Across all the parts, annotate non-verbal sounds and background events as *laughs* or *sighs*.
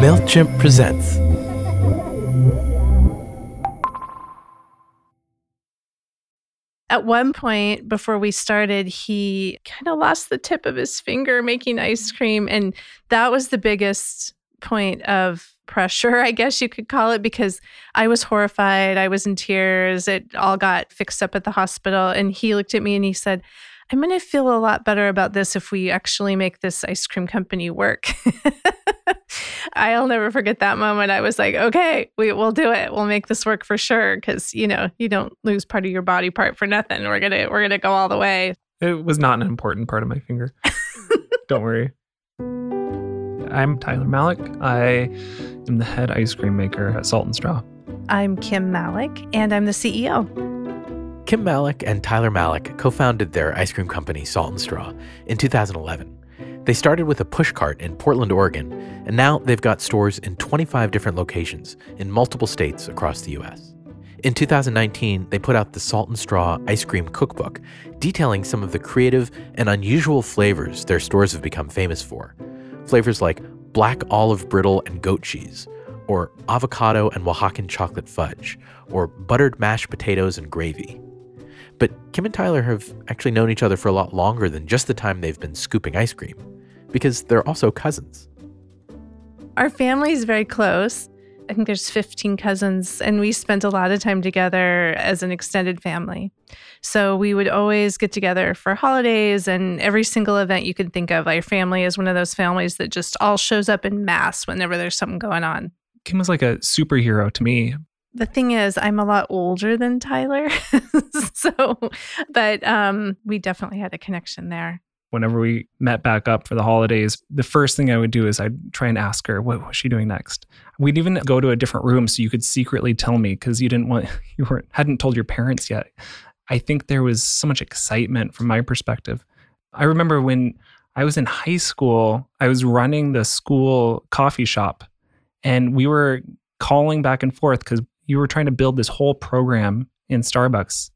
MailChimp presents. At one point before we started, he kind of lost the tip of his finger making ice cream. And that was the biggest point of pressure, *laughs* I guess you could call it, because I was horrified. I was in tears. It all got fixed up at the hospital. And he looked at me and he said, I'm going to feel a lot better about this if we actually make this ice cream company work. *laughs* I'll never forget that moment. I was like, okay, we, will do it. We'll make this work for sure. Cause you know, you don't lose part of your body part for nothing. We're going to, we're going to go all the way. It was not an important part of my finger. *laughs* don't worry. I'm Tyler Malek. I am the head ice cream maker at Salt and Straw. I'm Kim Malek, and I'm the CEO. Kim Malek and Tyler Malek co founded their ice cream company, Salt and Straw, in 2011. They started with a pushcart in Portland, Oregon, and now they've got stores in 25 different locations in multiple states across the U.S. In 2019, they put out the Salt and Straw Ice Cream Cookbook, detailing some of the creative and unusual flavors their stores have become famous for. Flavors like black olive brittle and goat cheese, or avocado and Oaxacan chocolate fudge, or buttered mashed potatoes and gravy. But Kim and Tyler have actually known each other for a lot longer than just the time they've been scooping ice cream, because they're also cousins. Our family is very close. I think there's 15 cousins, and we spent a lot of time together as an extended family. So we would always get together for holidays and every single event you could think of. Our family is one of those families that just all shows up in mass whenever there's something going on. Kim was like a superhero to me. The thing is, I'm a lot older than Tyler. *laughs* so, but um, we definitely had a connection there whenever we met back up for the holidays, the first thing I would do is I'd try and ask her, what was she doing next? We'd even go to a different room so you could secretly tell me because you didn't want, *laughs* you weren't, hadn't told your parents yet. I think there was so much excitement from my perspective. I remember when I was in high school, I was running the school coffee shop and we were calling back and forth because you were trying to build this whole program in Starbucks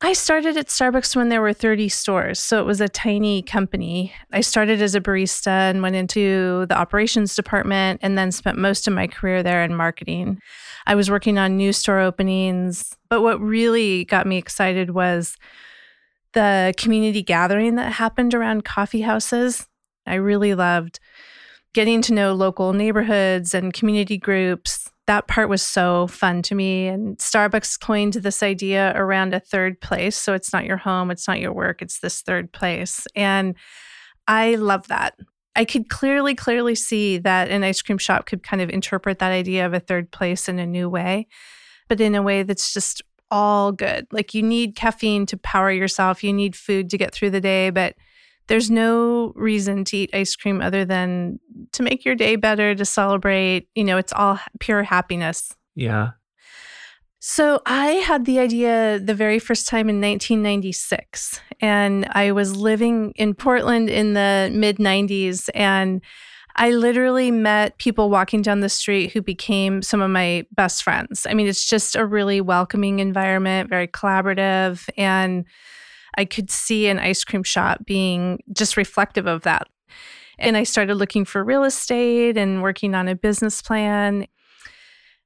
I started at Starbucks when there were 30 stores. So it was a tiny company. I started as a barista and went into the operations department and then spent most of my career there in marketing. I was working on new store openings. But what really got me excited was the community gathering that happened around coffee houses. I really loved getting to know local neighborhoods and community groups that part was so fun to me. And Starbucks coined this idea around a third place. So it's not your home, it's not your work, it's this third place. And I love that. I could clearly, clearly see that an ice cream shop could kind of interpret that idea of a third place in a new way, but in a way that's just all good. Like you need caffeine to power yourself, you need food to get through the day, but there's no reason to eat ice cream other than to make your day better, to celebrate. You know, it's all pure happiness. Yeah. So I had the idea the very first time in 1996, and I was living in Portland in the mid 90s, and I literally met people walking down the street who became some of my best friends. I mean, it's just a really welcoming environment, very collaborative, and I could see an ice cream shop being just reflective of that. And I started looking for real estate and working on a business plan.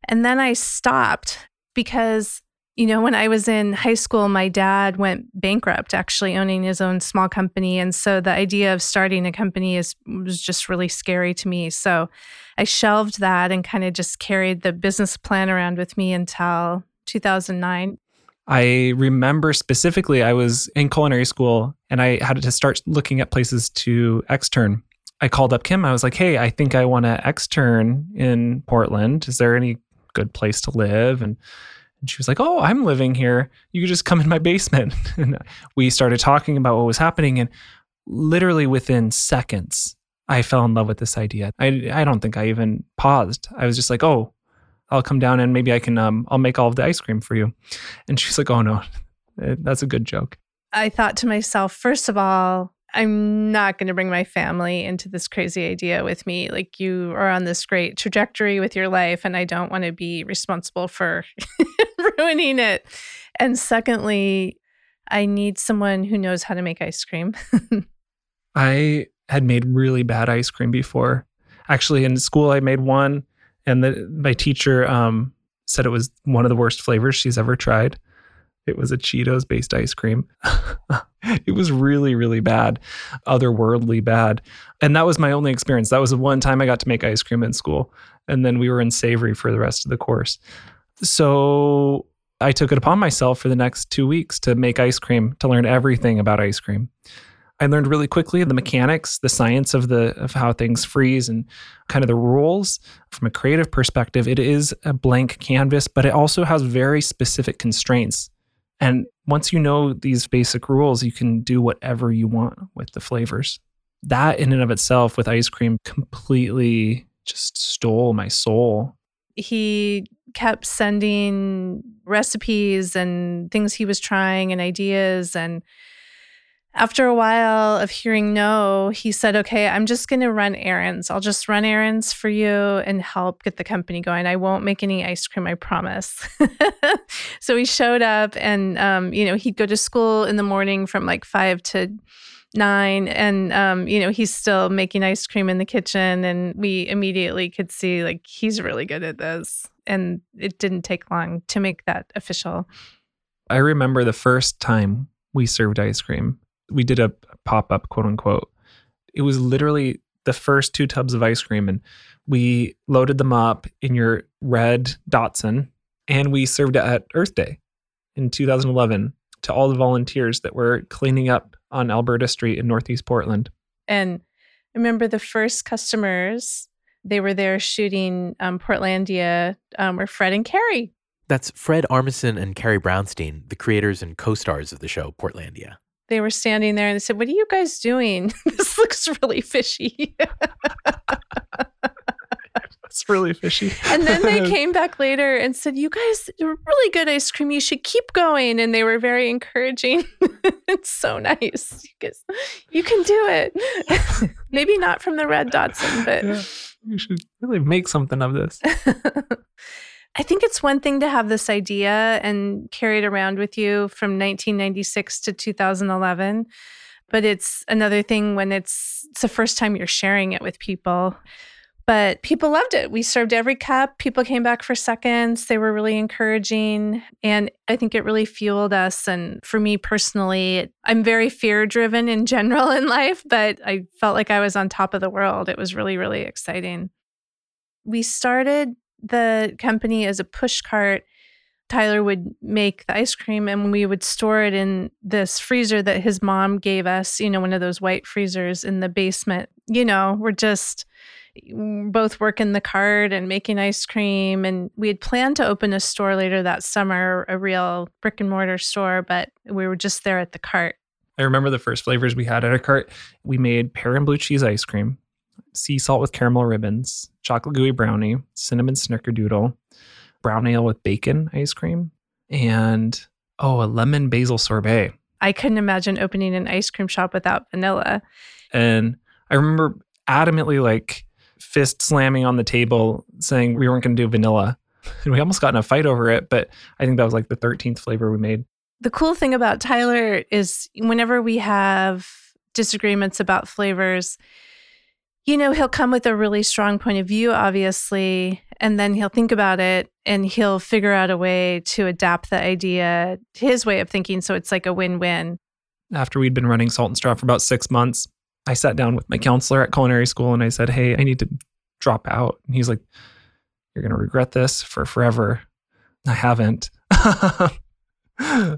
And then I stopped because, you know, when I was in high school, my dad went bankrupt, actually owning his own small company. And so the idea of starting a company is was just really scary to me. So I shelved that and kind of just carried the business plan around with me until 2009. I remember specifically, I was in culinary school and I had to start looking at places to extern. I called up Kim. I was like, hey, I think I want to extern in Portland. Is there any good place to live? And, and she was like, oh, I'm living here. You could just come in my basement. *laughs* and we started talking about what was happening. And literally within seconds, I fell in love with this idea. I, I don't think I even paused. I was just like, oh, I'll come down and maybe I can um I'll make all of the ice cream for you. And she's like, "Oh no. Eh, that's a good joke." I thought to myself, first of all, I'm not going to bring my family into this crazy idea with me. Like you are on this great trajectory with your life and I don't want to be responsible for *laughs* ruining it. And secondly, I need someone who knows how to make ice cream. *laughs* I had made really bad ice cream before Actually, in school, I made one, and the, my teacher um, said it was one of the worst flavors she's ever tried. It was a Cheetos based ice cream. *laughs* it was really, really bad, otherworldly bad. And that was my only experience. That was the one time I got to make ice cream in school. And then we were in savory for the rest of the course. So I took it upon myself for the next two weeks to make ice cream, to learn everything about ice cream. I learned really quickly the mechanics, the science of the of how things freeze and kind of the rules from a creative perspective. It is a blank canvas, but it also has very specific constraints. And once you know these basic rules, you can do whatever you want with the flavors. That in and of itself with ice cream completely just stole my soul. He kept sending recipes and things he was trying and ideas and after a while of hearing no, he said, Okay, I'm just going to run errands. I'll just run errands for you and help get the company going. I won't make any ice cream, I promise. *laughs* so he showed up and, um, you know, he'd go to school in the morning from like five to nine. And, um, you know, he's still making ice cream in the kitchen. And we immediately could see like he's really good at this. And it didn't take long to make that official. I remember the first time we served ice cream we did a pop up, quote unquote. It was literally the first two tubs of ice cream, and we loaded them up in your red Datsun, and we served it at Earth Day in 2011 to all the volunteers that were cleaning up on Alberta Street in Northeast Portland. And I remember the first customers, they were there shooting um, Portlandia, um, were Fred and Carrie. That's Fred Armisen and Carrie Brownstein, the creators and co stars of the show Portlandia they were standing there and they said, What are you guys doing? *laughs* this looks really fishy. It's really fishy. and then they *laughs* came back later and said, You guys you're really good ice cream. You should keep going. And they were very encouraging. *laughs* it's so nice. You guys, you can do it. Maybe not from the red Datsun, but yeah, you should really make something of this. I think it's one thing to have this idea and carry it around with you from 1996 to 2011, but it's another thing when it's, it's the first time you're sharing it with people. But people loved it. We served every cup. People came back for seconds. They were really encouraging. And I think it really fueled us. And for me personally, I'm very fear driven in general in life, but I felt like I was on top of the world. It was really, really exciting. We started the company as a push cart. Tyler would make the ice cream and we would store it in this freezer that his mom gave us, you know, one of those white freezers in the basement. You know, we're just mm, both working the cart and making ice cream. And we had planned to open a store later that summer, a real brick and mortar store, but we were just there at the cart. I remember the first flavors we had at our cart. We made pear and blue cheese ice cream sea salt with caramel ribbons, chocolate gooey brownie, cinnamon snickerdoodle, brown ale with bacon ice cream, and oh, a lemon basil sorbet. I couldn't imagine opening an ice cream shop without vanilla. And I remember adamantly like fist slamming on the table saying we weren't going to do vanilla. And we almost got in a fight over it, but I think that was like the 13th flavor we made. The cool thing about Tyler is whenever we have disagreements about flavors, you know, he'll come with a really strong point of view, obviously, and then he'll think about it and he'll figure out a way to adapt the idea to his way of thinking. So it's like a win win. After we'd been running Salt and Straw for about six months, I sat down with my counselor at culinary school and I said, Hey, I need to drop out. And he's like, You're going to regret this for forever. I haven't. *laughs*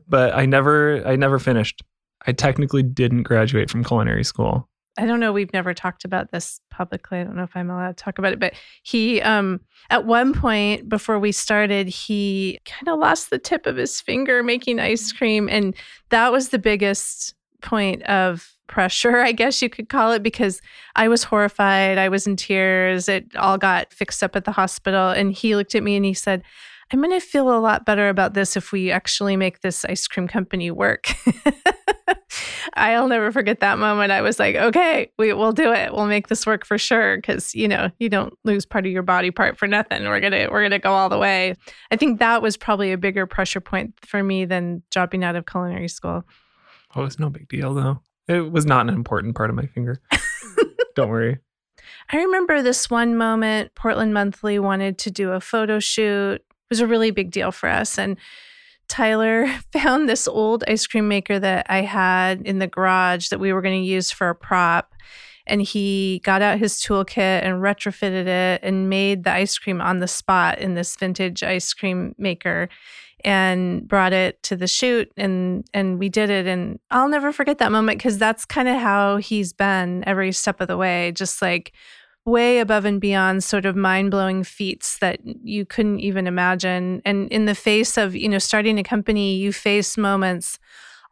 but I never, I never finished. I technically didn't graduate from culinary school. I don't know. We've never talked about this publicly. I don't know if I'm allowed to talk about it, but he, um, at one point before we started, he kind of lost the tip of his finger making ice cream. And that was the biggest point of pressure, *laughs* I guess you could call it, because I was horrified. I was in tears. It all got fixed up at the hospital. And he looked at me and he said, I'm going to feel a lot better about this if we actually make this ice cream company work. *laughs* I'll never forget that moment. I was like, okay, we, will do it. We'll make this work for sure. Cause you know, you don't lose part of your body part for nothing. We're going to, we're going to go all the way. I think that was probably a bigger pressure point for me than dropping out of culinary school. Oh, it's no big deal though. It was not an important part of my finger. *laughs* don't worry. I remember this one moment Portland Monthly wanted to do a photo shoot. It was a really big deal for us. And Tyler *laughs* found this old ice cream maker that I had in the garage that we were going to use for a prop. And he got out his toolkit and retrofitted it and made the ice cream on the spot in this vintage ice cream maker and brought it to the shoot and and we did it and I'll never forget that moment cuz that's kind of how he's been every step of the way just like way above and beyond sort of mind-blowing feats that you couldn't even imagine and in the face of you know starting a company you face moments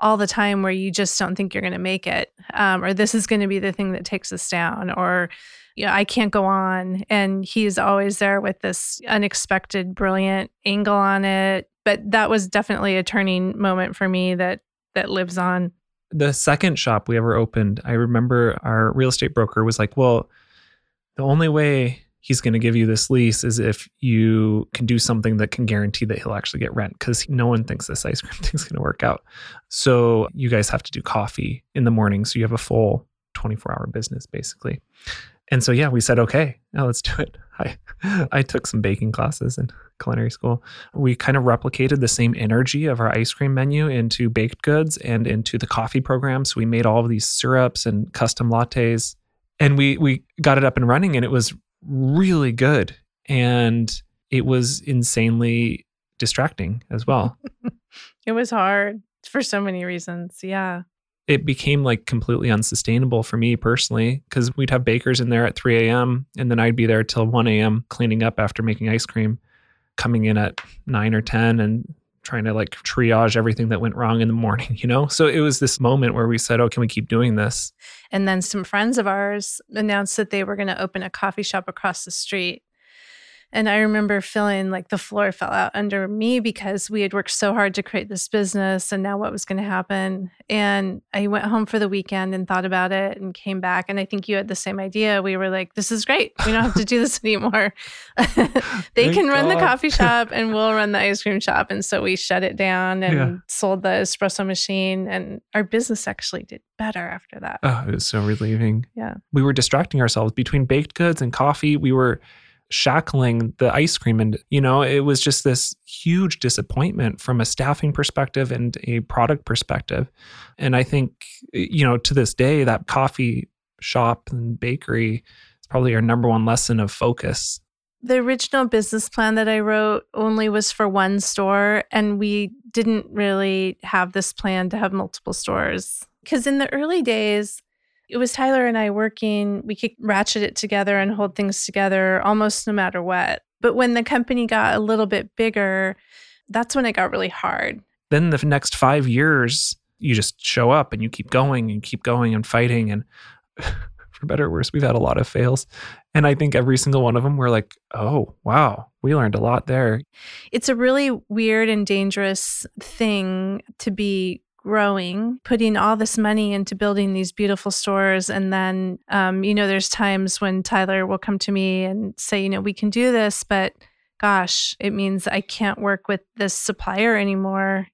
all the time where you just don't think you're going to make it um, or this is going to be the thing that takes us down or you know, I can't go on. And he's always there with this unexpected, brilliant angle on it, but that was definitely a turning moment for me that that lives on. The second shop we ever opened, I remember our real estate broker was like, "Well, the only way he's going to give you this lease is if you can do something that can guarantee that he'll actually get rent because no one thinks this ice cream *laughs* thing's going to work out. So you guys have to do coffee in the morning. So you have a full 24 hour business basically. And so, yeah, we said, okay, now let's do it. *laughs* I, I took some baking classes in culinary school. We kind of replicated the same energy of our ice cream menu into baked goods and into the coffee program. So we made all of these syrups and custom lattes and we, we got it up and running and it was really good. And it was insanely distracting as well. *laughs* it was hard for so many reasons. Yeah it became like completely unsustainable for me personally because we'd have bakers in there at 3 a.m. and then I'd be there till 1 a.m. cleaning up after making ice cream, coming in at 9 or 10 and trying to like triage everything that went wrong in the morning, *laughs* you know? So it was this moment where we said, oh, can we keep doing this? And then some friends of ours announced that they were going to open a coffee shop across the street. And I remember feeling like the floor fell out under me because we had worked so hard to create this business and now what was going to happen. And I went home for the weekend and thought about it and came back. And I think you had the same idea. We were like, this is great. We don't have to do this *laughs* anymore. *laughs* they can run God. the coffee *laughs* shop and we'll run the ice cream shop. And so we shut it down and yeah. sold the espresso machine. And our business actually did better after that. Oh, it was so relieving. Yeah. We were distracting ourselves between baked goods and coffee. We were shackling the ice cream. And, you know, it was just this huge disappointment from a staffing perspective and a product perspective. And I think, you know, to this day, that coffee shop and bakery is probably our number one lesson of focus. The original business plan that I wrote only was for one store, and we didn't really have this plan to have multiple stores. Because in the early days, it was Tyler and I working, we could ratchet it together and hold things together almost no matter what. But when the company got a little bit bigger, that's when it got really hard. Then the next five years, you just show up and you keep going and keep going and fighting. And *laughs* for better or worse, we've had a lot of fails. And I think every single one of them, we're like, oh, wow, we learned a lot there. It's a really weird and dangerous thing to be growing, putting all this money into building these beautiful stores. And then, um, you know, there's times when Tyler will come to me and say, you know, we can do this, but gosh, it means I can't work with this supplier anymore.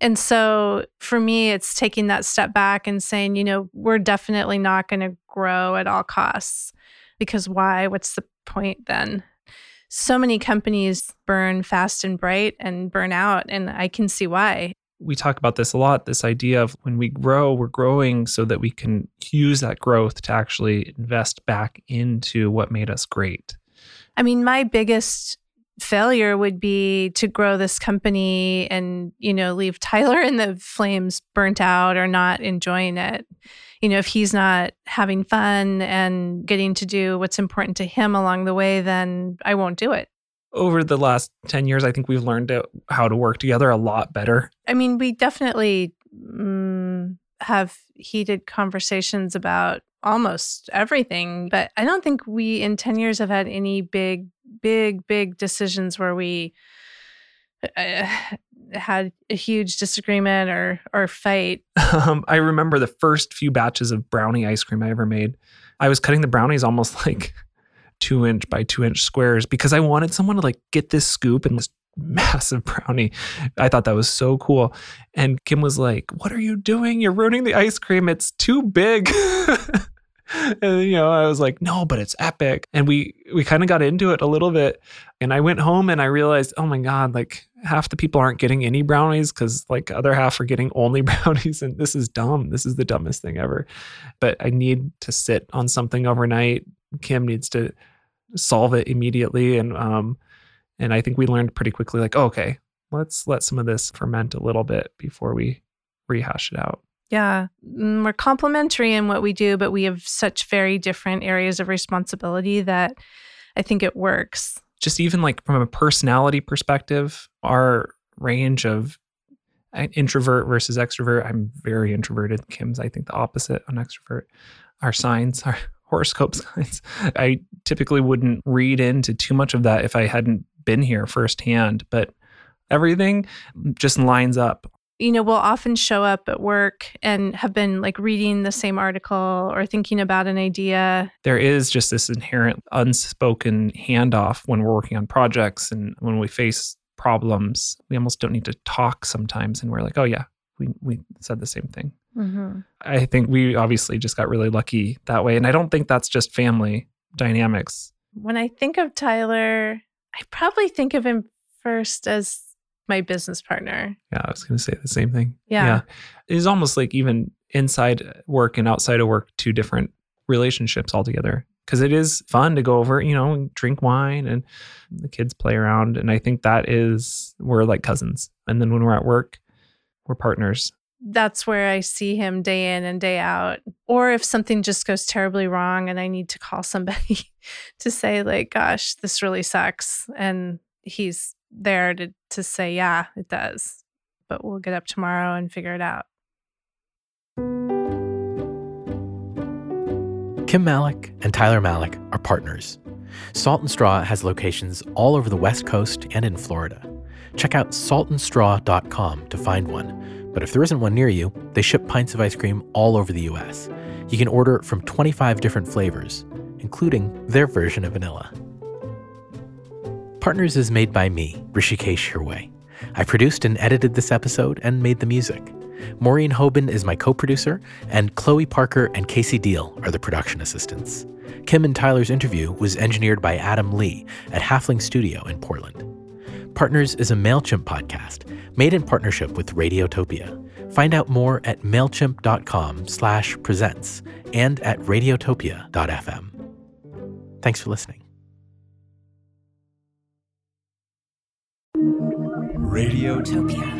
And so for me, it's taking that step back and saying, you know, we're definitely not going to grow at all costs because why? What's the point then? So many companies burn fast and bright and burn out, and I can see why we talk about this a lot this idea of when we grow, we're growing so that we can use that growth to actually invest back into what made us great. I mean, my biggest failure would be to grow this company and, you know, leave Tyler in the flames burnt out or not enjoying it. You know, if he's not having fun and getting to do what's important to him along the way, then I won't do it over the last 10 years, I think we've learned how to work together a lot better. I mean, we definitely mm, have heated conversations about almost everything, but I don't think we in 10 years have had any big, big, big decisions where we uh, *sighs* had a huge disagreement or or fight. *laughs* Um, I remember the first few batches of brownie ice cream I ever made. I was cutting the brownies almost *laughs* like two inch by two inch squares because I wanted someone to like get this scoop and this *laughs* massive brownie. I thought that was so cool. And Kim was like, What are you doing? You're ruining the ice cream. It's too big. *laughs* and you know, I was like, no, but it's epic. And we we kind of got into it a little bit. And I went home and I realized, oh my God, like half the people aren't getting any brownies because like other half are getting *laughs* only brownies. And this is dumb. This is the dumbest thing ever. But I need to sit on something overnight. Kim needs to solve it immediately. And um and I think we learned pretty quickly, like, oh, okay, let's let some of this ferment a little bit before we rehash it out. Yeah, mm, we're complementary in what we do, but we have such very different areas of responsibility that I think it works. Just even like from a personality perspective, our range of uh, introvert versus extrovert, I'm very introverted. Kim's, I think, the opposite on extrovert. Our signs, our horoscope signs, *laughs* I typically wouldn't read into too much of that if I hadn't been here firsthand, but everything just lines up you know, we'll often show up at work and have been like reading the same article or thinking about an idea. There is just this inherent unspoken handoff when we're working on projects and when we face problems. We almost don't need to talk sometimes. And we're like, oh, yeah, we, we said the same thing. Mm-hmm. I think we obviously just got really lucky that way. And I don't think that's just family dynamics. When I think of Tyler, I probably think of him first as my business partner. Yeah, I was going to say the same thing. Yeah. yeah. It's almost like even inside work and outside of work, two different relationships altogether. Because it is fun to go over, you know, drink wine and the kids play around. And I think that is, we're like cousins. And then when we're at work, we're partners. That's where I see him day in and day out. Or if something just goes terribly wrong and I need to call somebody *laughs* to say, like, gosh, this really sucks. And he's there to to say, yeah, it does. But we'll get up tomorrow and figure it out. Kim Malek and Tyler Malek are partners. Salt and Straw has locations all over the West Coast and in Florida. Check out saltandstraw.com to find one. But if there isn't one near you, they ship pints of ice cream all over the US. You can order from 25 different flavors, including their version of vanilla. Partners is made by me, Hrishikesh Hirway. I produced and edited this episode and made the music. Maureen Hoban is my co producer, and Chloe Parker and Casey Deal are the production assistants. Kim and Tyler's interview was engineered by Adam Lee at Halfling Studio in Portland. Partners is a MailChimp podcast made in partnership with Radiotopia. Find out more at MailChimp.com slash presents and at Radiotopia.fm. Thanks for listening. Radiotopia.